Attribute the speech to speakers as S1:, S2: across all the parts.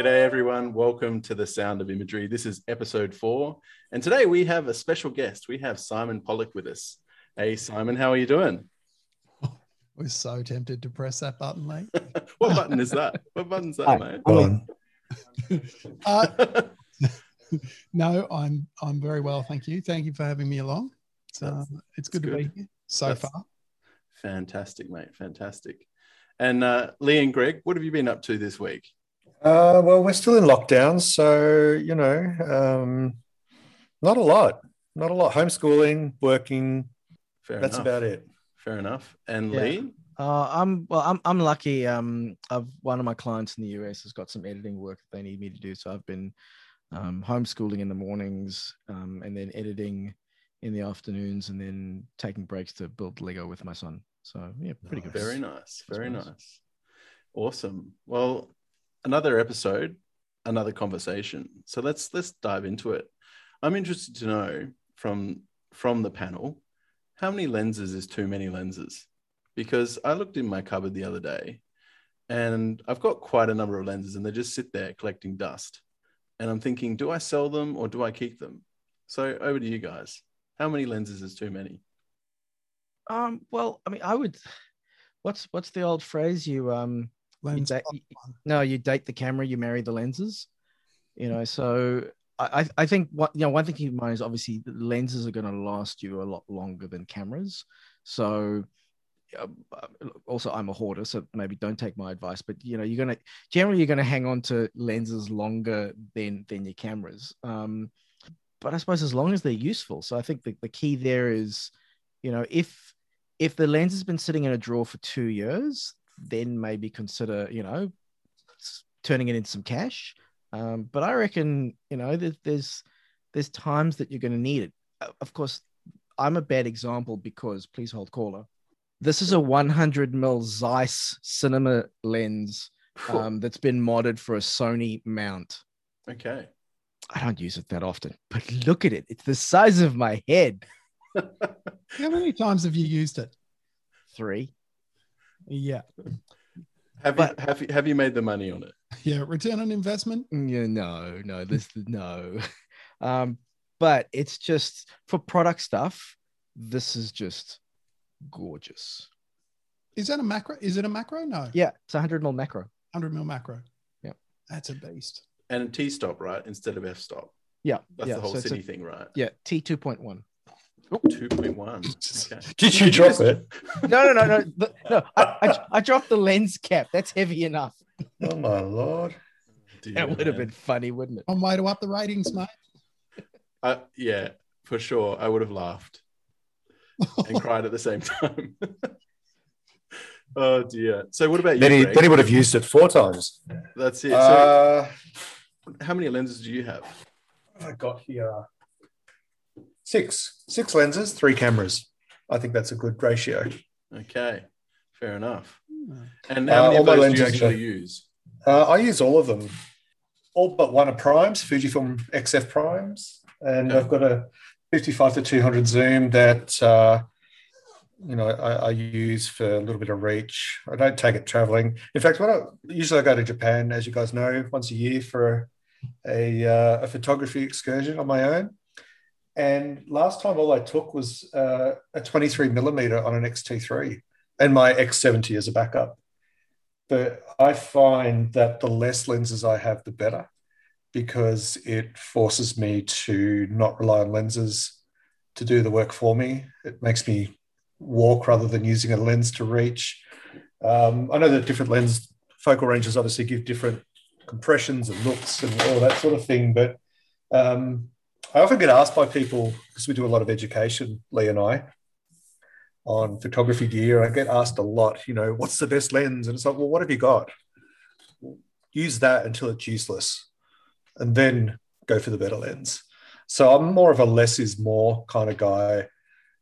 S1: G'day, everyone. Welcome to the Sound of Imagery. This is episode four. And today we have a special guest. We have Simon Pollock with us. Hey, Simon, how are you doing?
S2: We're so tempted to press that button, mate.
S1: what button is that? What button's that, mate?
S3: On.
S2: Uh, no, I'm I'm very well, thank you. Thank you for having me along. It's, uh, it's good to
S1: good.
S2: be here so
S1: That's-
S2: far.
S1: Fantastic, mate. Fantastic. And uh, Lee and Greg, what have you been up to this week?
S3: Uh, well, we're still in lockdown, so you know, um, not a lot, not a lot. Homeschooling, working.
S1: Fair enough.
S3: that's
S1: enough.
S3: about it.
S1: Fair enough. And
S4: Yeah.
S1: Lee?
S4: Uh, I'm well. I'm I'm lucky. Um, I've one of my clients in the US has got some editing work that they need me to do, so I've been um, homeschooling in the mornings, um, and then editing in the afternoons, and then taking breaks to build Lego with my son. So yeah, pretty good.
S1: Very nice. Very
S4: nice.
S1: nice. Awesome. Well, another episode, another conversation. So let's let's dive into it. I'm interested to know from from the panel, how many lenses is too many lenses? Because I looked in my cupboard the other day and I've got quite a number of lenses and they just sit there collecting dust. And I'm thinking, do I sell them or do I keep them? So over to you guys. How many lenses is too many?
S4: Um, well, I mean, I would. What's what's the old phrase? You um,
S2: Lens
S4: you- no, you date the camera, you marry the lenses. You know, so I I- think what you know one thing to keep in mind is obviously the lenses are going to last you a lot longer than cameras. So uh, also I'm a hoarder, so maybe don't take my advice. But you know, you're gonna generally you're gonna hang on to lenses longer than than your cameras. Um, but I suppose as long as they're useful. So I think the, the key there is, you know, if if the lens has been sitting in a drawer for two years, then maybe consider, you know, turning it into some cash. Um, but I reckon, you know, there, there's there's times that you're going to need it. Uh, Of course, I'm a bad example because please hold caller. This is a 100 mil Zeiss cinema lens um, that's been modded for a Sony mount.
S1: okay.
S4: I don't use it that often, but look at it. It's the size of my head.
S2: How many times have you used it?
S4: Three.
S2: Yeah.
S1: Have
S4: But-
S1: you have you have you made the money on it?
S2: Yeah. Return on investment?
S4: Yeah, no, no, this no. Um, but it's just for product stuff. This is just gorgeous.
S2: Is that a macro? Is it a macro? No.
S4: Yeah, it's a hundred mil macro.
S2: 100 mil macro.
S4: Yeah,
S2: That's a beast.
S1: And a T stop, right? Instead of f stop.
S4: Yeah,
S1: That's
S4: yeah.
S1: the whole
S4: so
S1: city
S4: a,
S1: thing, right?
S4: yeah, T two point one.
S1: Two point one. Okay.
S3: Did you drop it?
S4: No, no, no, no, the- no. I, I, I dropped the lens cap. That's heavy enough.
S3: Oh my lord!
S4: That would have been funny, wouldn't it?
S2: One way to up the ratings, mate.
S1: Uh, yeah, for sure. I would have laughed and cried at the same time. oh dear. So what about you?
S3: Then he,
S1: Greg?
S3: then he would have used it four times.
S1: That's it. So
S3: Uh,
S1: how many lenses do you have?
S3: what have I got here six, six lenses, three cameras. I think that's a good ratio.
S1: Okay, fair enough.
S2: Hmm.
S1: And how
S3: Uh,
S1: many
S3: all
S1: of those do you actually
S3: are-
S1: use?
S3: Uh, I use all of them, all but one are primes, Fujifilm XF primes, and
S1: Okay.
S3: I've got a 55 to 200 zoom that uh, you know I, I use for a little bit of reach. I don't take it traveling. In fact, when I usually I go to Japan, as you guys know, once a year for a, uh, a photography excursion on my own. And last time, all I took was uh, a 23 millimeter on an X-T3 and my X70 as a backup but I find that the less lenses I have, the better, because it forces me to not rely on lenses to do the work for me. It makes me walk rather than using a lens to reach. Um, I know that different lens focal ranges obviously give different compressions and looks and all that sort of thing, but um, I often get asked by people because we do a lot of education, Lee and I, on photography gear. I get asked a lot, you know, what's the best lens? And it's like, well, what have you got? Use that until it's useless and then go for the better lens. So I'm more of a less is more kind of guy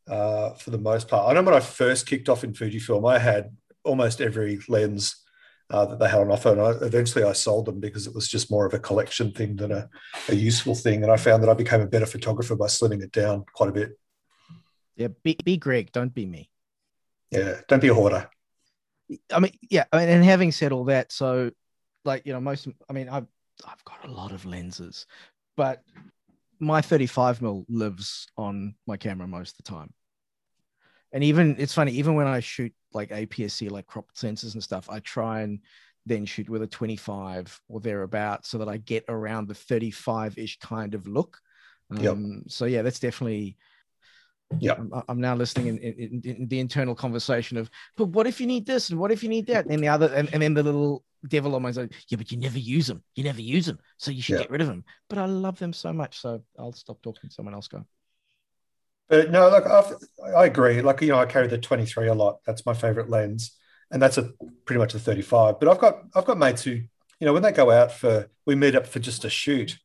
S3: uh, for the most part. I know when I first kicked off in Fujifilm, I had almost every lens uh, that they had on offer. And I, eventually I sold them because it was just more of a collection thing than a, a useful thing. And I found that I became a better photographer by slimming it down quite a bit.
S4: Yeah, be, be Greg, don't be me.
S3: Yeah, don't be a hoarder.
S4: I mean, yeah, I mean, and having said all that, so like you know, most I mean, I've I've got a lot of lenses, but my 35 mil lives on my camera most of the time. And even it's funny, even when I shoot like APS-C, like cropped sensors and stuff, I try and then shoot with a 25 or thereabout so that I get around the 35 ish kind of look. Um, yep. So, yeah, that's definitely.
S3: Yeah,
S4: I'm, I'm, now listening in, in, in, the internal conversation of, but what if you need this and what if you need that, and the other, and, and then the little devil on my side, yeah, but you never use them, you never use them, so you should yeah. get rid of them. But I love them so much, so I'll stop talking. Someone else go.
S3: But no, look, I've, i agree. Like you know, I carry the 23 a lot. That's my favorite lens and that's a pretty much a 35. But I've got I've got mates who, you know, when they go out for we meet up for just a shoot,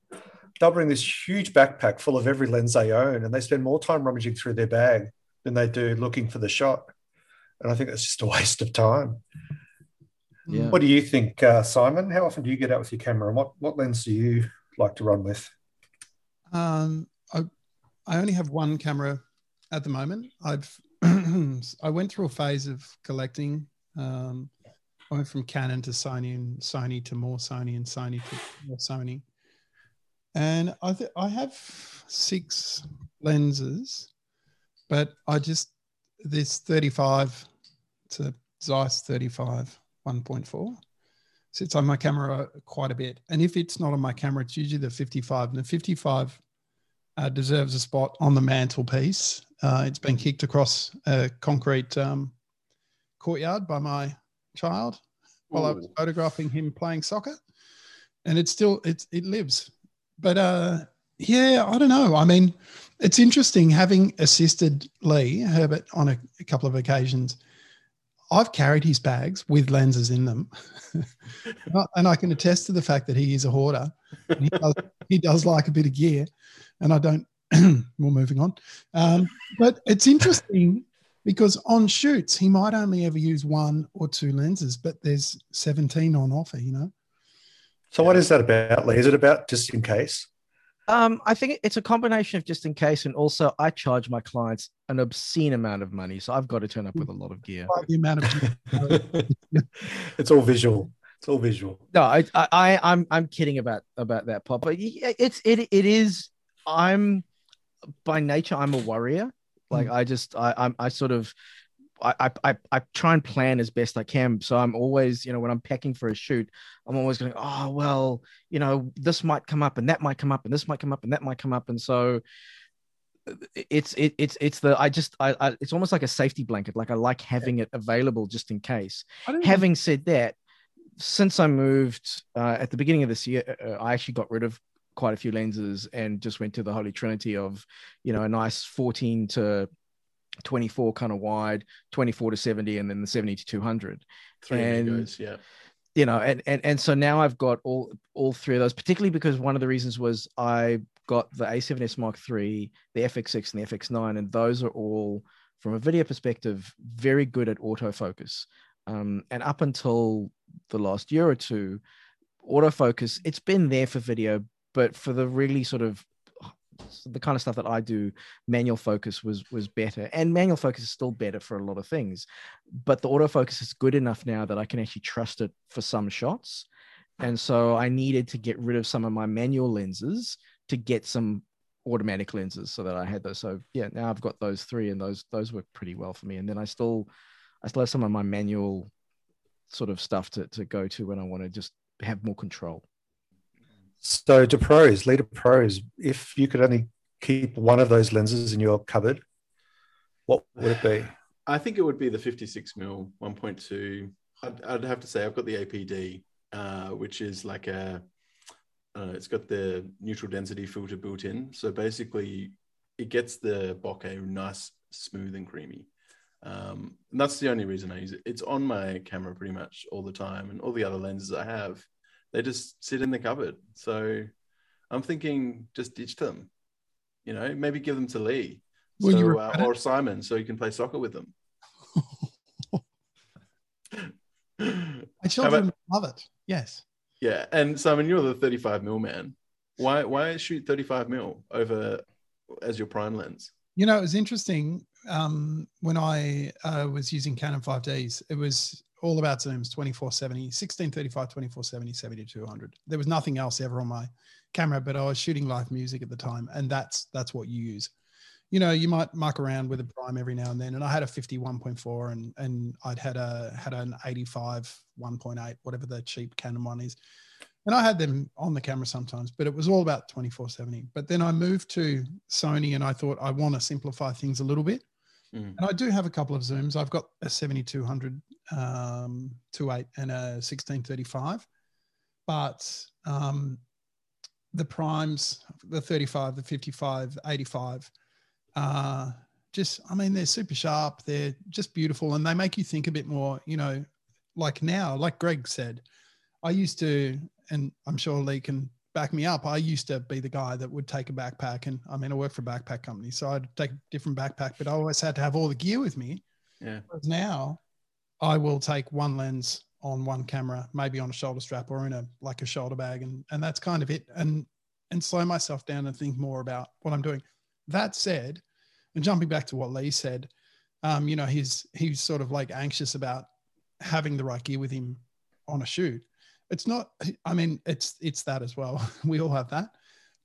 S3: they'll bring this huge backpack full of every lens they own, and they spend more time rummaging through their bag than they do looking for the shot. And I think it's just a waste of time. Yeah. What do you think, uh, Simon? How often do you get out with your camera, and what what lens do you like to run with?
S2: Um, I only have one camera at the moment. I've I went through a phase of collecting um, I went from Canon to Sony and Sony to more Sony and Sony to more Sony. And I th- I have six lenses, but I just this 35 to Zeiss 35 1.4 sits on my camera quite a bit. And if it's not on my camera, it's usually the 55. And the 55 uh, deserves a spot on the mantelpiece. Uh, it's been kicked across a concrete um, courtyard by my child while Ooh. I was photographing him playing soccer, and it still it it lives. But uh, yeah, I don't know. I mean, it's interesting having assisted Lee Herbert on a, a couple of occasions. I've carried his bags with lenses in them, and I can attest to the fact that he is a hoarder. He does, he does like a bit of gear, and I don't. We're moving on, um, but it's interesting because on shoots he might only ever use one or two lenses, but there's 17 on offer, you know.
S3: So what is that about, Lee? Is it about just in case?
S4: Um, I think it's a combination of just in case, and also I charge my clients an obscene amount of money, so I've got to turn up with a lot of gear.
S2: The amount of
S3: it's all visual. It's all visual.
S4: No, I, I, I'm, I'm kidding about about that part, but it's it, it is. I'm by nature, I'm a warrior, like mm. I just I I'm I sort of I, I I try and plan as best I can. So I'm always, you know, when I'm packing for a shoot, I'm always going, oh well, you know, this might come up and that might come up and this might come up and that might come up, and so it's it, it's it's the I just I, I it's almost like a safety blanket. Like I like having it available just in case. Having said that, since I moved uh, at the beginning of this year, uh, uh, I actually got rid of quite a few lenses and just went to the holy trinity of you know a nice 14 to 24 kind of wide 24 to 70 and then the 70 to 200
S1: three and yeah.
S4: you know and, and and so now i've got all all three of those particularly because one of the reasons was i got the a7s mark iii the fx6 and the fx9 and those are all from a video perspective very good at autofocus. Um, and up until the last year or two autofocus it's been there for video but for the really sort of the kind of stuff that I do, manual focus was was better, and manual focus is still better for a lot of things. But the autofocus is good enough now that I can actually trust it for some shots, and so I needed to get rid of some of my manual lenses to get some automatic lenses, so that I had those. So yeah, now I've got those three, and those those work pretty well for me. And then I still I still have some of my manual sort of stuff to to go to when I want to just have more control.
S3: So to pros, leader pros, if you could only keep one of those lenses in your cupboard, what would it be?
S1: I think it would be the 56 mil 1.2. I'd, I'd have to say I've got the APD, uh, which is like a, uh, it's got the neutral density filter built in. So basically, it gets the bokeh nice, smooth, and creamy. Um, and that's the only reason I use it. It's on my camera pretty much all the time, and all the other lenses I have they just sit in the cupboard. So I'm thinking just ditch them. You know, maybe give them to Lee so, uh, or Simon so you can play soccer with them.
S2: My children about, love it. Yes.
S1: Yeah, and Simon, you're the 35 mil man. Why why shoot 35 mil over as your prime lens?
S2: You know, it was interesting um, when I uh, was using Canon 5Ds. It was all about zooms 2470, 1635, 2470, 7200. There was nothing else ever on my camera, but I was shooting live music at the time, and that's that's what you use. You know, you might muck around with a prime every now and then, and I had a 51.4, and and I'd had a had an 85 1.8, whatever the cheap Canon one is, and I had them on the camera sometimes, but it was all about 2470. But then I moved to Sony, and I thought I want to simplify things a little bit.
S1: Mm.
S2: And I do have a couple of zooms. I've got a 7200 um, 28 and a 1635, but um, the primes, the 35, the 55, 85, uh, just, I mean, they're super sharp. They're just beautiful and they make you think a bit more, you know, like now, like Greg said, I used to, and I'm sure Lee can back me up. I used to be the guy that would take a backpack, and I mean, I work for a backpack company, so I'd take a different backpack, but I always had to have all the gear with me.
S1: Yeah.
S2: Whereas now, I will take one lens on one camera, maybe on a shoulder strap or in a like a shoulder bag, and and that's kind of it. And and slow myself down and think more about what I'm doing. That said, and jumping back to what Lee said, um, you know, he's he's sort of like anxious about having the right gear with him on a shoot. It's not i mean it's it's that as well. We all have that.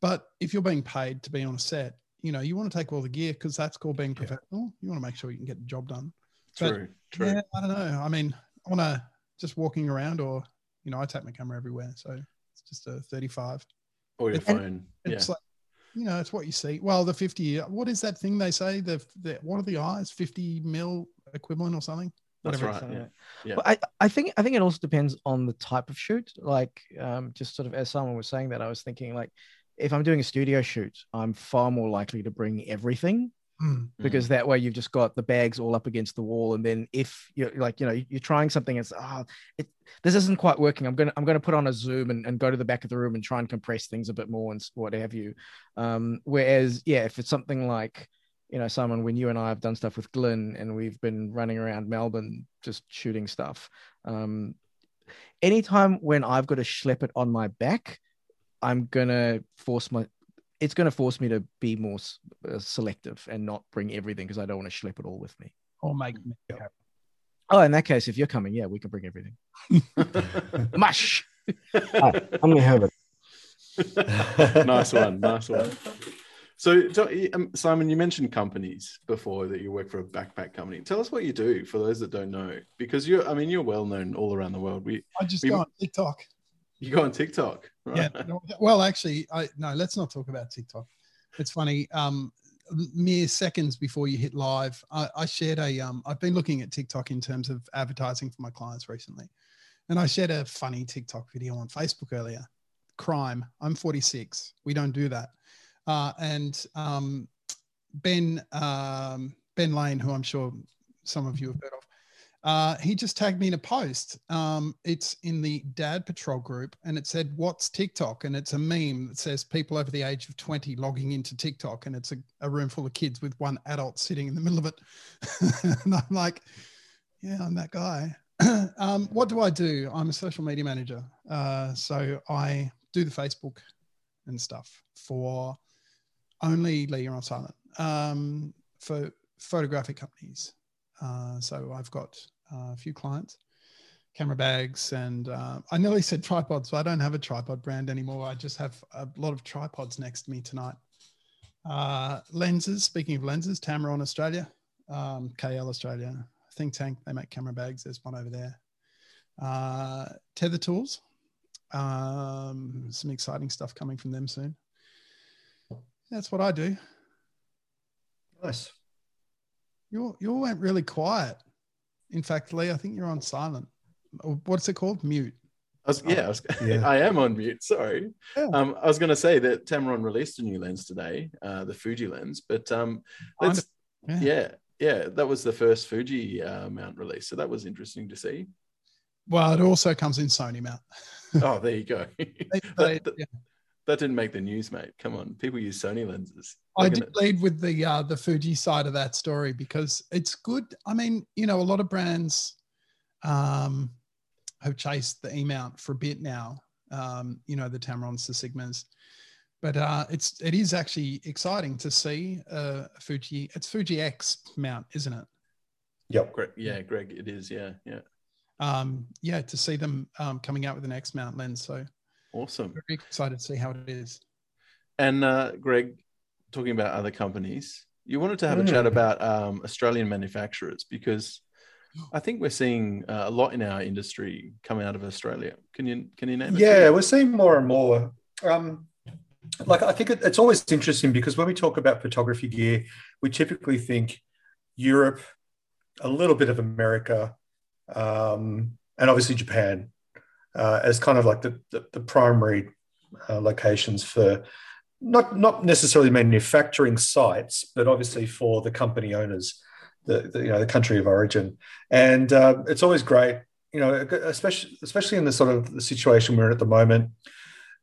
S2: But if you're being paid to be on a set you know you want to take all the gear because that's called being professional. You want to make sure you can get the job done
S1: True. True.
S2: yeah i don't know i mean i want to just walking around or you know i take my camera everywhere so it's just a 35
S1: Or your
S2: It-
S1: phone. Yeah.
S2: like you know it's what you see well the 50 what is that thing they say the, the what are the eyes 50 mil equivalent or something
S1: That's
S2: whatever
S1: right. Yeah. Yeah.
S4: But I, I think I think it also depends on the type of shoot. Like um, just sort of as someone was saying that, I was thinking like if I'm doing a studio shoot, I'm far more likely to bring everything
S2: Hmm.
S4: because that way you've just got the bags all up against the wall. And then if you're like, you know, you're trying something, it's ah, it this isn't quite working. I'm gonna I'm gonna put on a zoom and, and go to the back of the room and try and compress things a bit more and what have you. Um, whereas yeah, if it's something like you know, Simon, when you and I have done stuff with Glenn and we've been running around Melbourne just shooting stuff. Um, anytime when I've got to schlep it on my back, I'm gonna force my. It's gonna force me to be more uh, selective and not bring everything because I don't want to schlep it all with me.
S2: or make me
S4: Oh, in that case, if you're coming, yeah, we can bring everything. Mush.
S5: I'm gonna have it.
S1: nice one. Nice one. So, so, um, Simon, you mentioned companies before that you work for a backpack company. Tell us what you do for those that don't know, because you're, I mean, you're well known all around the world. We,
S2: i just
S1: We-
S2: go on tiktok
S1: you go on TikTok, right?
S2: Yeah. Well, actually, I no. Let's not talk about TikTok. It's funny. Um, mere seconds before you hit live, I, I shared a. Um, I've been looking at TikTok in terms of advertising for my clients recently, and I shared a funny TikTok video on Facebook earlier. Crime. I'm 46. We don't do that. Uh, and um, Ben um, Ben Lane, who I'm sure some of you have heard of, uh, he just tagged me in a post. Um, it's in the Dad Patrol group, and it said, "What's TikTok?" And it's a meme that says people over the age of twenty logging into TikTok, and it's a, a room full of kids with one adult sitting in the middle of it. and I'm like, "Yeah, I'm that guy." um, what do I do? I'm a social media manager, uh, so I do the Facebook and stuff for only Lee on silent um, for photographic companies. Uh, so I've got uh, a few clients, camera bags, and uh, I nearly said tripods, so I don't have a tripod brand anymore. I just have a lot of tripods next to me tonight. Uh, lenses, speaking of lenses, Tamron Australia, um, KL Australia, Think Tank, they make camera bags. There's one over there. Uh, Tether Tools, um, some exciting stuff coming from them soon. That's what I do.
S3: Nice.
S2: You you all went really quiet. In fact, Lee, I think you're on silent. What's it called? Mute.
S1: I was, yeah, I, was,
S3: Yeah.
S1: I am on mute. Sorry.
S2: Yeah.
S1: Um, I was going to say that Tamron released a new lens today, uh, the Fuji lens, but um, let's,
S2: Yeah.
S1: yeah, yeah, that was the first Fuji uh, mount release, so that was interesting to see.
S2: Well, it also comes in Sony mount.
S1: Oh, there you go.
S2: They-
S1: that,
S2: they-
S1: that- didn't make the news, mate. Come on, people use Sony lenses.
S2: I
S1: They're
S2: did lead with the uh, the Fuji side of that story because it's good. I mean, you know, a lot of brands um, have chased the E mount for a bit now. Um, you know, the Tamrons, the Sigmas, but uh, it's it is actually exciting to see uh, a Fuji. It's Fuji X mount, isn't it?
S3: Yep.
S1: Greg, yeah, Greg, it is. Yeah, yeah.
S2: um, yeah, to see them um, coming out with an X mount lens. So
S1: Awesome.
S2: very excited to see how it is.
S1: And uh, Greg, talking about other companies, you wanted to have a
S3: Mm.
S1: chat about um, Australian manufacturers because I think we're seeing uh, a lot in our industry coming out of Australia. Can you can you name it?
S3: Yeah, we're seeing more and more. Um, like I think it, it's always interesting because when we talk about photography gear, we typically think Europe, a little bit of America, um, and obviously Japan uh, as kind of like the the, the primary uh, locations for not not necessarily manufacturing sites, but obviously for the company owners, the, the you know the country of origin, and uh, it's always great you know, especially especially in the sort of the situation we're in at the moment,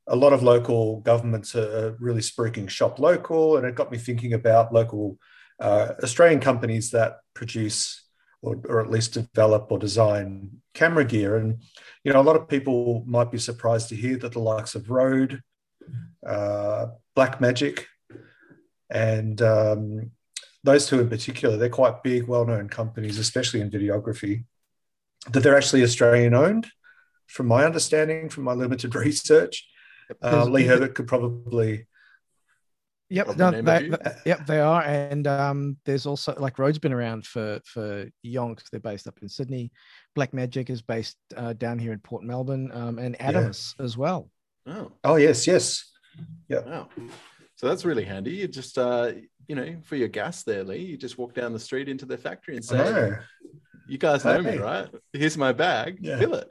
S3: a lot of local governments are really spruiking shop local, and it got me thinking about local uh, Australian companies that produce or, or at least develop or design camera gear. And you know, a lot of people might be surprised to hear that the likes of Rode, uh, Blackmagic, and um, those two in particular, they're quite big, well-known companies, especially in videography that they're actually Australian owned, from my understanding, from my limited research. Uh, Lee Herbert could probably.
S4: Yep, no, they, they- yep, they are, and um, there's also like Rode's been around for for yonks. They're based up in Sydney. Blackmagic is based uh, down here in Port Melbourne, um, and
S3: Yeah.
S4: As well.
S1: Oh,
S3: Oh yes, yes. yeah.
S1: wow. So that's really handy. You just uh, you know, for your gas there, Lee, you just walk down the street into their factory and
S3: I
S1: say,
S3: know.
S1: "You guys know me, right? Here's my bag.
S3: Yeah.
S1: Fill it."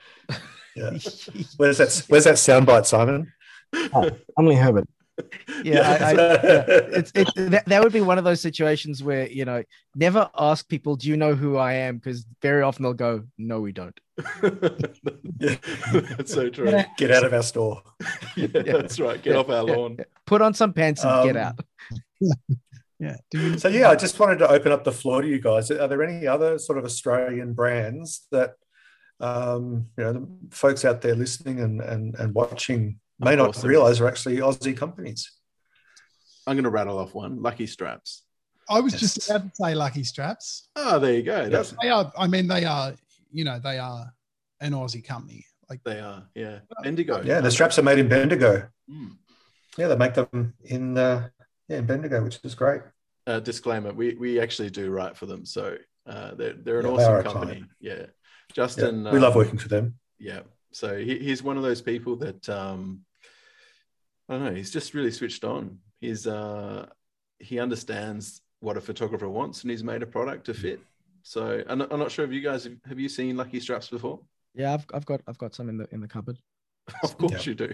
S3: Yeah. Where's that? Where's that soundbite, Simon?
S5: I'm Lee Herbert.
S4: Yeah, I, I, yeah. it's it, that, that would be one of those situations where you know never ask people, "Do you know who I am?" Because very often they'll go, "No, we don't."
S1: yeah, that's so true.
S2: Yeah.
S3: Get out of our store.
S1: Yeah, that's right. Get off our lawn.
S4: Put on some pants and get
S3: Um,
S4: out.
S2: Yeah. You,
S3: So yeah, I just wanted to open up the floor to you guys. Are there any other sort of Australian brands that um, you know the folks out there listening and and, and watching may not
S1: course there
S3: realize are actually Aussie companies?
S1: I'm going to rattle off one. Lucky Straps.
S2: I was
S3: Yes.
S2: just about to say Lucky Straps.
S1: Oh, there you go. That's
S2: They are. I mean, they are. You know, they are an Aussie company. Like
S1: they are. Yeah. Bendigo.
S3: Yeah, the straps are made in Bendigo.
S1: Mm.
S3: Yeah, they make them in uh, yeah in Bendigo, which is great.
S1: Uh, disclaimer: We we actually do write for them, so uh, they're they're an
S3: Yeah,
S1: awesome
S3: a
S1: company.
S3: client.
S1: Yeah.
S3: Yeah,
S1: Justin.
S3: we love
S1: um,
S3: working for them.
S1: yeah so he, he's one of those people that um i don't know he's just really switched on he's uh he understands what a photographer wants and he's made a product to fit so i'm not, I'm not sure if you guys have, have you seen lucky straps before
S4: Yeah, I've, I've got I've got some in the in the cupboard.
S1: of course
S3: Yeah.
S1: you do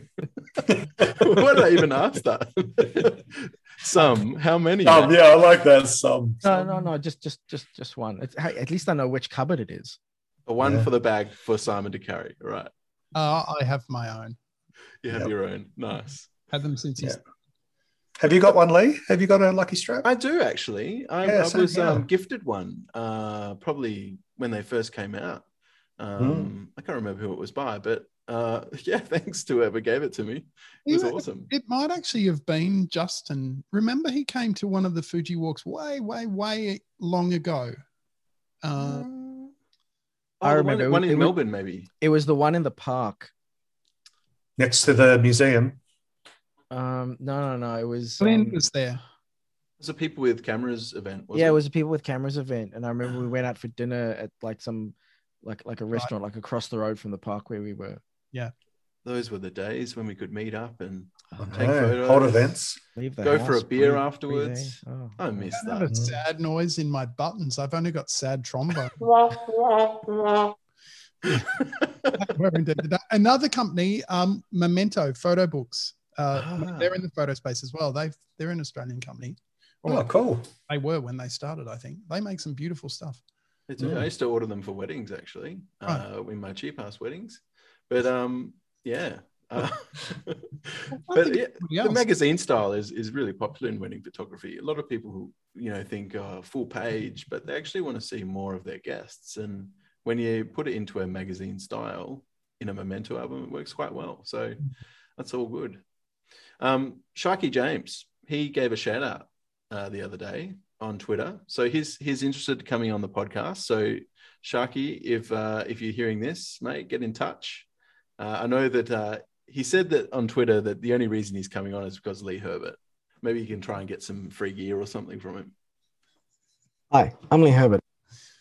S1: why did i even ask that some how many
S3: Um, yeah, I like that. Some.
S4: No, no, no, just just just just one. It's, hey, at least I know which cupboard it is.
S1: A one
S3: Yeah.
S1: for the bag for simon to carry right
S2: uh, I have my own.
S1: you have
S3: Yep.
S1: your own nice
S2: Had them since he's.
S3: Yeah. Have you got one, Lee? Have you got a lucky strap?
S1: I do actually. I,
S3: Yeah,
S1: I
S3: same
S1: was
S3: here.
S1: um, gifted one uh, probably when they first came out. Um, I can't remember who it was by, but uh, yeah, thanks to whoever gave it to me. It was
S2: You-
S1: awesome.
S2: It might actually have been Justin. Remember, he came to one of the Fuji walks way, way, way long ago. Uh,
S1: Oh,
S4: I remember
S1: one, one
S4: it
S1: in
S4: was-
S1: Melbourne, maybe.
S4: It was the one in the park.
S3: Next to the museum.
S4: Um, no, no, no. It was.
S2: Glenn
S4: um,
S2: was there.
S1: It was a people with cameras event. Wasn't
S4: yeah, it
S1: it
S4: was a people with cameras event, and I remember we went out for dinner at like some, like like a restaurant like across the road from the park where we were.
S1: Those were the days when we could meet up and Take
S3: know,
S1: photos.
S3: Hold events.
S4: Leave the
S1: Go for a beer
S4: breathe-
S1: afterwards.
S4: breathe. Oh.
S1: I miss
S2: I have a
S1: that.
S2: sad noise in my buttons. I've only got sad trombone. We're into that. Another company, um, Memento Photo Books. Uh,
S1: Ah.
S2: They're in the photo space as well. They've they're an Australian company. Or
S3: Oh, cool.
S2: they were when they started. I think they make some beautiful stuff.
S1: They do. I used to order them for weddings actually,
S2: Right.
S1: uh, in my cheap ass weddings. But um, yeah. Uh, but yeah, the magazine style is is really popular in wedding photography. A lot of people who you know think uh, full page, but they actually want to see more of their guests. And when you put it into a magazine style in a memento album, it works quite well. So that's all good. Um, Sharky James, he gave a shout out uh, the other day on Twitter. So he's he's interested in coming on the podcast. So Sharky, if uh, if you're hearing this, mate, get in touch. Uh, I know that uh, he said that on Twitter that the only reason he's coming on is because Lee Herbert. Maybe you can try and get some free gear or something from him.
S5: Hi, I'm Lee Herbert.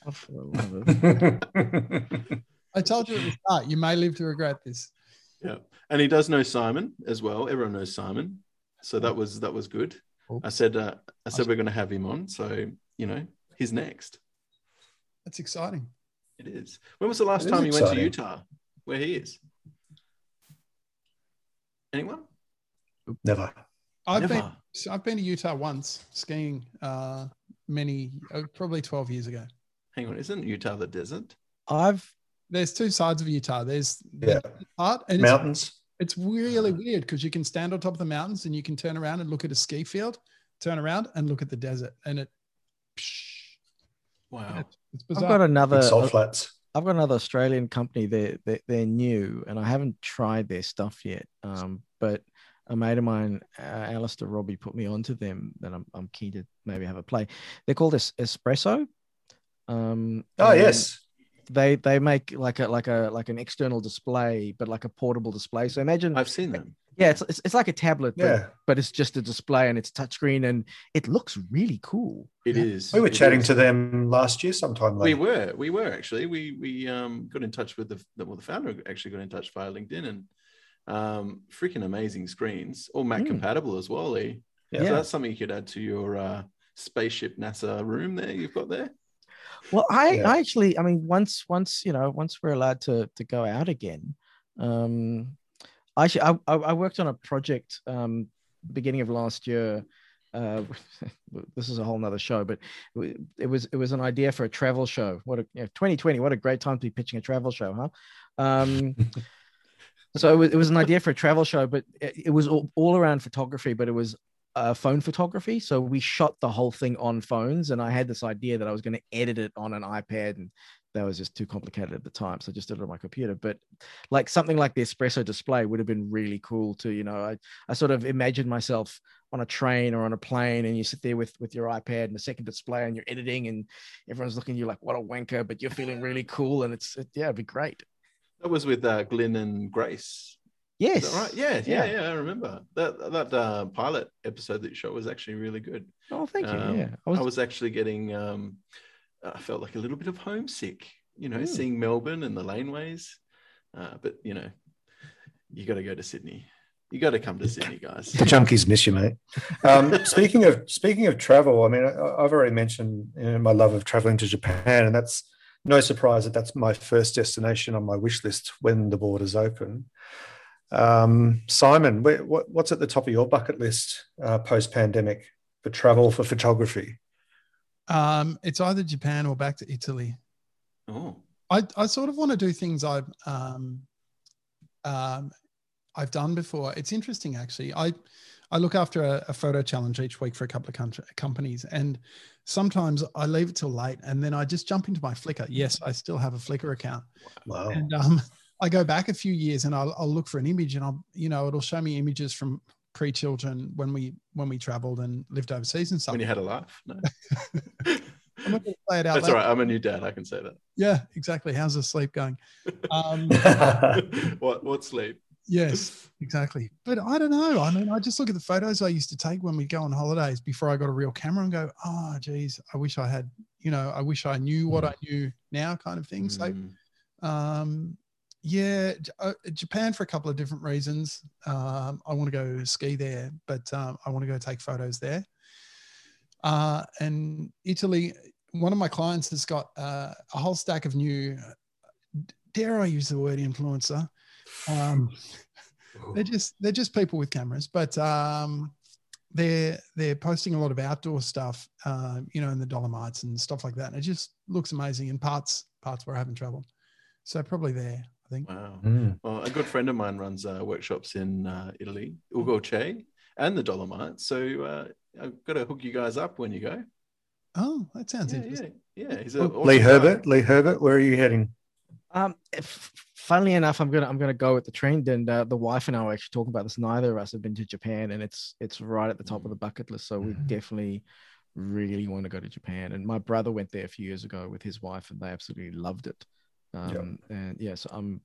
S4: I love it.
S2: I told you at the start, you may live to regret this.
S1: Yeah, and he does know Simon as well. Everyone knows Simon, so that was that was good.
S2: Cool.
S1: I said uh, I said we're going to have him on, so you know he's next.
S2: That's exciting.
S1: It is. When was the last
S3: It is
S1: time you went to. Utah? Where he is? Anyone?
S3: Never.
S2: I've been
S1: Never.
S2: so I've been to Utah once skiing uh many uh, probably 12 years ago.
S1: Hang on, isn't Utah the desert?
S4: I've
S2: There's two sides of Utah. There's
S3: Yeah.
S2: the part and it's,
S3: Mountains.
S2: it's really weird because you can stand on top of the mountains and you can turn around and look at a ski field, turn around and look at the desert and it
S1: Wow.
S2: it's
S4: I've got another
S3: Big salt flats.
S4: I've got another Australian company. They're, they're, they're new and I haven't tried their stuff yet. Um, but a mate of mine, uh, Alistair Robbie, put me onto them and I'm, I'm keen to maybe have a play. They're called es- Espresso. Um,
S3: Oh, yes.
S4: They, they make like a like a like an external display, but like a portable display. So imagine,
S1: I've seen them.
S4: Yeah, it's, it's, it's like a tablet, but,
S3: Yeah.
S4: but it's just a display and it's touchscreen and it looks really cool.
S1: It is.
S3: We were
S1: It
S3: chatting
S1: is.
S3: to them last year sometime.
S1: We were, we were actually. We we um got in touch with the the- well, the founder actually got in touch via LinkedIn and um freaking amazing screens, all Mac
S4: Mm.
S1: compatible as well. Lee.
S3: Yeah.
S1: So that's something you could add to your uh, spaceship NASA room there. You've got there.
S4: Well, I,
S3: Yeah.
S4: I actually, I mean, once, once you know, once we're allowed to to go out again, um, I actually, I, I I worked on a project um, beginning of last year. Uh, this is a whole nother show, but it was it was an idea for a travel show. What a you know, 2020! What a great time to be pitching a travel show, huh? Um, so it was, it was an idea for a travel show, but it, it was all, all around photography, but it was uh, phone photography. So we shot the whole thing on phones, and I had this idea that I was going to edit it on an iPad, and that was just too complicated at the time. So I just did it on my computer. But like something like the espresso display would have been really cool to, you know, I, I sort of imagined myself on a train or on a plane, and you sit there with with your iPad and a second display, and you're editing, and everyone's looking at you like, what a wanker, but you're feeling really cool, and it's it, yeah, it'd be great.
S1: That was with uh, Glenn and Grace.
S4: Yes.
S1: Is that right? Yeah, yeah,
S4: Yeah.
S1: yeah. I remember that that uh, pilot episode that you shot was actually really good.
S4: Oh, thank you.
S1: Um,
S4: yeah.
S1: I was, actually getting. Um, I felt like a little bit of homesick. You know,
S4: Mm.
S1: seeing Melbourne and the laneways. Uh, but you know, you got to go to Sydney. You got to come to Sydney, guys.
S3: The junkies miss you, mate. Um, speaking of speaking of travel, I mean, I, I've already mentioned you know, my love of traveling to Japan, and that's no surprise that that's my first destination on my wish list when the borders open. Um, Simon, what's at the top of your bucket list uh, post pandemic for travel for photography?
S2: Um, it's either Japan or back to Italy.
S1: Oh,
S2: I, I sort of want to do things I've um, um, I've done before. It's interesting actually. I I look after a, a photo challenge each week for a couple of country, companies, and sometimes I leave it till late, and then I just jump into my Flickr. Yes, I still have a Flickr account,
S3: Wow.
S2: and um, I go back a few years, and I'll, I'll look for an image, and I'll you know it'll show me images from pre-children when we when we traveled and lived overseas and stuff.
S1: when you had a laugh. No,
S2: I'm not going to play it out.
S1: that's
S2: loud.
S1: all right. I'm a new dad. I can say that.
S2: Yeah, exactly. How's the sleep going? Um,
S1: what what sleep?
S2: Yes, exactly. But I don't know. I mean, I just look at the photos I used to take when we go on holidays before I got a real camera and go, oh, geez, I wish I had, you know, I wish I knew what I knew now, kind of thing. So,
S1: Mm.
S2: um, yeah, uh, Japan for a couple of different reasons. Um, I want to go ski there, but um, I want to go take photos there. Uh, and Italy, one of my clients has got uh, a whole stack of new, dare I use the word influencer? Um, they're just they're just people with cameras, but um, they're they're posting a lot of outdoor stuff, um, you know, in the Dolomites and stuff like that. And it just looks amazing in parts parts where I haven't traveled. So probably there, I think.
S1: Wow.
S3: Mm.
S1: Well, a good friend of mine runs uh, workshops in uh, Italy, Ugo Che, and the Dolomites. So uh, I've got to hook you guys up when you go.
S2: Oh, that sounds
S1: Yeah,
S2: interesting.
S1: yeah, yeah. He's a
S3: Lee
S1: guy.
S3: Herbert, Lee Herbert, where are you heading?
S4: Um, if, funnily enough, I'm gonna I'm gonna go with the trend, and uh, the wife and I were actually talking about this. Neither of us have been to Japan, and it's it's right at the top of the bucket list. So we
S3: Mhm.
S4: definitely really want to go to Japan. And my brother went there a few years ago with his wife, and they absolutely loved it. Um, And yes, yeah, so I'm.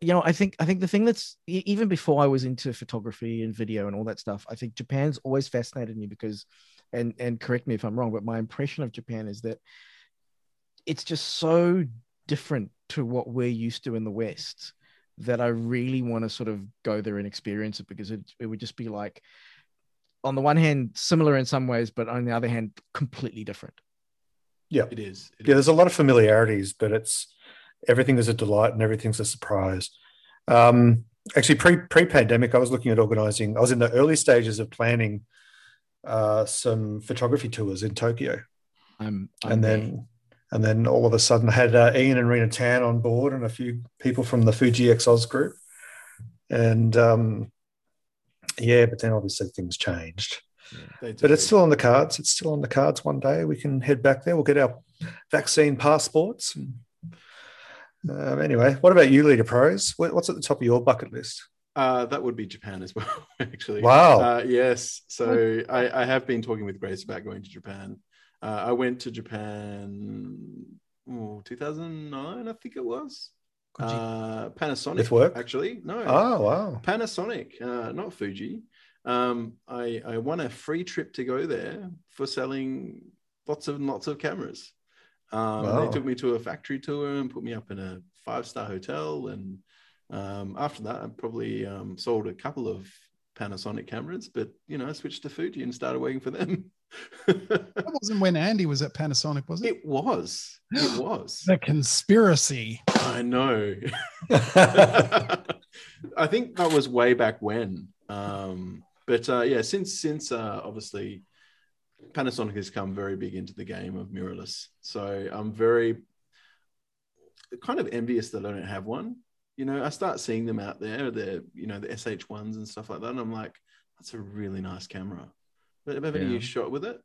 S4: You know, I think I think the thing that's even before I was into photography and video and all that stuff, I think Japan's always fascinated me because, and and correct me if I'm wrong, but my impression of Japan is that it's just so different to what we're used to in the West that I really want to sort of go there and experience it because it, it would just be like, on the one hand, similar in some ways, but on the other hand, completely different.
S3: Yeah,
S1: It is. It
S3: yeah.
S1: is.
S3: There's a lot of familiarities, but it's everything is a delight and everything's a surprise. Um, actually, pre pre pandemic, I was looking at organising. I was in the early stages of planning uh, some photography tours in Tokyo,
S4: I'm, I'm
S3: and
S4: there.
S3: then and then all of a sudden I had uh, Ian and Rena Tan on board and a few people from the Fuji XOS group, and um, yeah, but then obviously things changed.
S1: They
S3: But it's still on the cards. It's still on the cards. One day we can head back there. We'll get our vaccine passports. And, um, anyway, what about you, Leader Pros? What's at the top of your bucket list?
S1: Uh, that would be Japan as well, actually.
S3: Wow.
S1: Uh, yes. So I, I have been talking with Grace about going to Japan. Uh, I went to Japan oh, 2009, I think it was. Uh, Panasonic.
S3: With work?
S1: Actually, no.
S3: Oh, wow.
S1: Panasonic, uh, not Fuji. Um, I, I won a free trip to go there for selling lots and lots of cameras. Um,
S3: Wow.
S1: They took me to a factory tour and put me up in a five star hotel. And um, after that, I probably um, sold a couple of Panasonic cameras, but you know, I switched to Fuji and started working for them.
S2: That wasn't when Andy was at Panasonic, was it?
S1: it was. It was.
S2: The conspiracy.
S1: I know. I think that was way back when. Um, but uh, yeah, since since uh, obviously Panasonic has come very big into the game of mirrorless, so I'm very kind of envious that I don't have one. You know, I start seeing them out there, the you know the SH ones and stuff like that, and I'm like, that's a really nice camera. But have
S4: Yeah.
S1: you shot with it?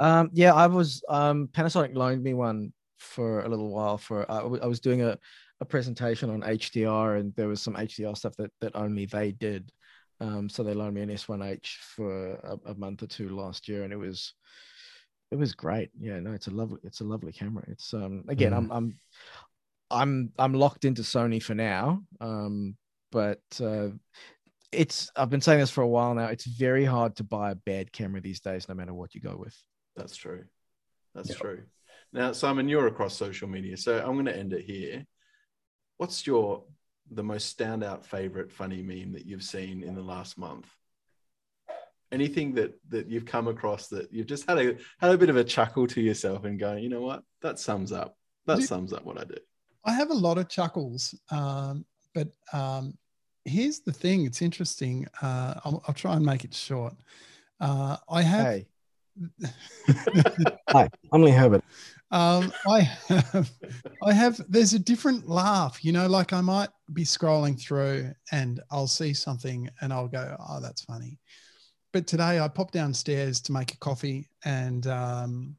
S4: Um, yeah, I was um, Panasonic loaned me one for a little while. For I w- I was doing a, a presentation on HDR, and there was some HDR stuff that that only they did. Um, so they loaned me an S1H for a, a month or two last year, and it was it was great. Yeah, no, it's a lovely it's a lovely camera. It's um again, I'm I'm I'm I'm locked into Sony for now. Um, but uh, it's I've been saying this for a while now. It's very hard to buy a bad camera these days, no matter what you go with.
S1: That's true. That's
S3: Yeah.
S1: true. Now, Simon, you're across social media, so I'm going to end it here. What's your the most standout favorite funny meme that you've seen in the last month? Anything that that you've come across that you've just had a had a bit of a chuckle to yourself and going, you know what, that sums up that
S2: Do-
S1: sums up what I do.
S2: I have a lot of chuckles, um, but um, here's the thing. It's interesting. Uh, I'll, I'll try and make it short. Uh, I have.
S4: Hey,
S5: Hi, I'm Lee Herbert.
S2: Um, I have, I have. There's a different laugh, you know. Like I might be scrolling through and I'll see something and I'll go, "Oh, that's funny." But today I popped downstairs to make a coffee, and um,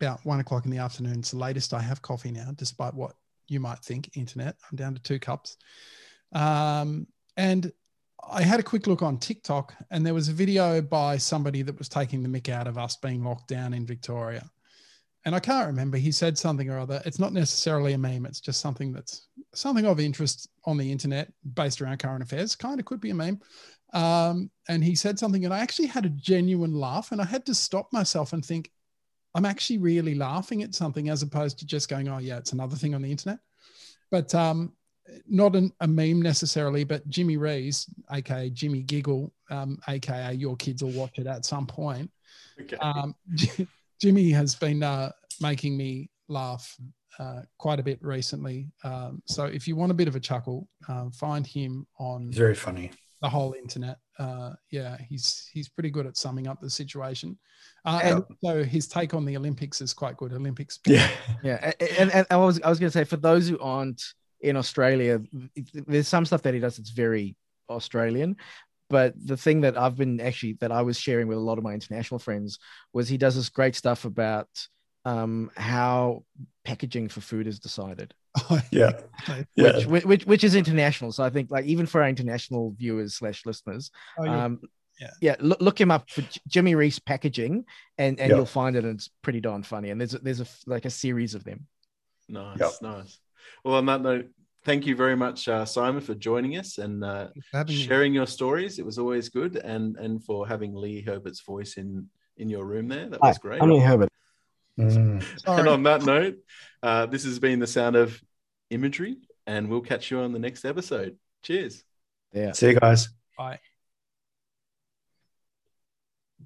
S2: about one o'clock in the afternoon. It's the latest I have coffee now, despite what you might think. Internet. I'm down to two cups, um, and I had a quick look on TikTok, and there was a video by somebody that was taking the mick out of us being locked down in Victoria and I can't remember. He said something or other. It's not necessarily a meme. It's just something that's something of interest on the internet based around current affairs. Kind of could be a meme. Um, and he said something, and I actually had a genuine laugh, and I had to stop myself and think, I'm actually really laughing at something as opposed to just going, oh yeah, it's another thing on the internet. But um, not an, a meme necessarily, but Jimmy Rees, aka Jimmy Giggle, um, aka your kids will watch it at some point
S1: Okay.
S2: Jimmy has been uh, making me laugh uh, quite a bit recently. Um, so if you want a bit of a chuckle, um, find him on
S3: It's very funny.
S2: the whole internet. Uh, yeah, he's he's pretty good at summing up the situation. Uh, and so his take on the Olympics is quite good. Olympics.
S3: Yeah.
S4: yeah, a- and, and I was I was going to say for those who aren't in Australia, there's some stuff that he does that's very Australian. But the thing that I've been actually that I was sharing with a lot of my international friends was he does this great stuff about um, how packaging for food is decided,
S3: Yeah. Yeah.
S4: which, which which is international. So I think like even for our international viewers slash listeners,
S2: Oh, you're-
S4: um, yeah, look, look him up for Jimmy Rees packaging, and and
S3: Yep.
S4: you'll find it. And it's pretty darn funny. And there's a, there's a f- like a series of them.
S1: Nice,
S3: Yep.
S1: nice. Well, on that note, thank you very much, uh, Simon, for joining us and uh,
S2: Thanks for
S1: sharing your stories. It was always good, and and for having Lee Herbert's voice in in your room there. That
S5: Hi,
S1: was great.
S5: I'm Lee Herbert.
S3: Mm.
S1: And on that note, uh, this has been the sound of imagery, and we'll catch you on the next episode. Cheers.
S4: Yeah.
S3: See you guys.
S2: Bye.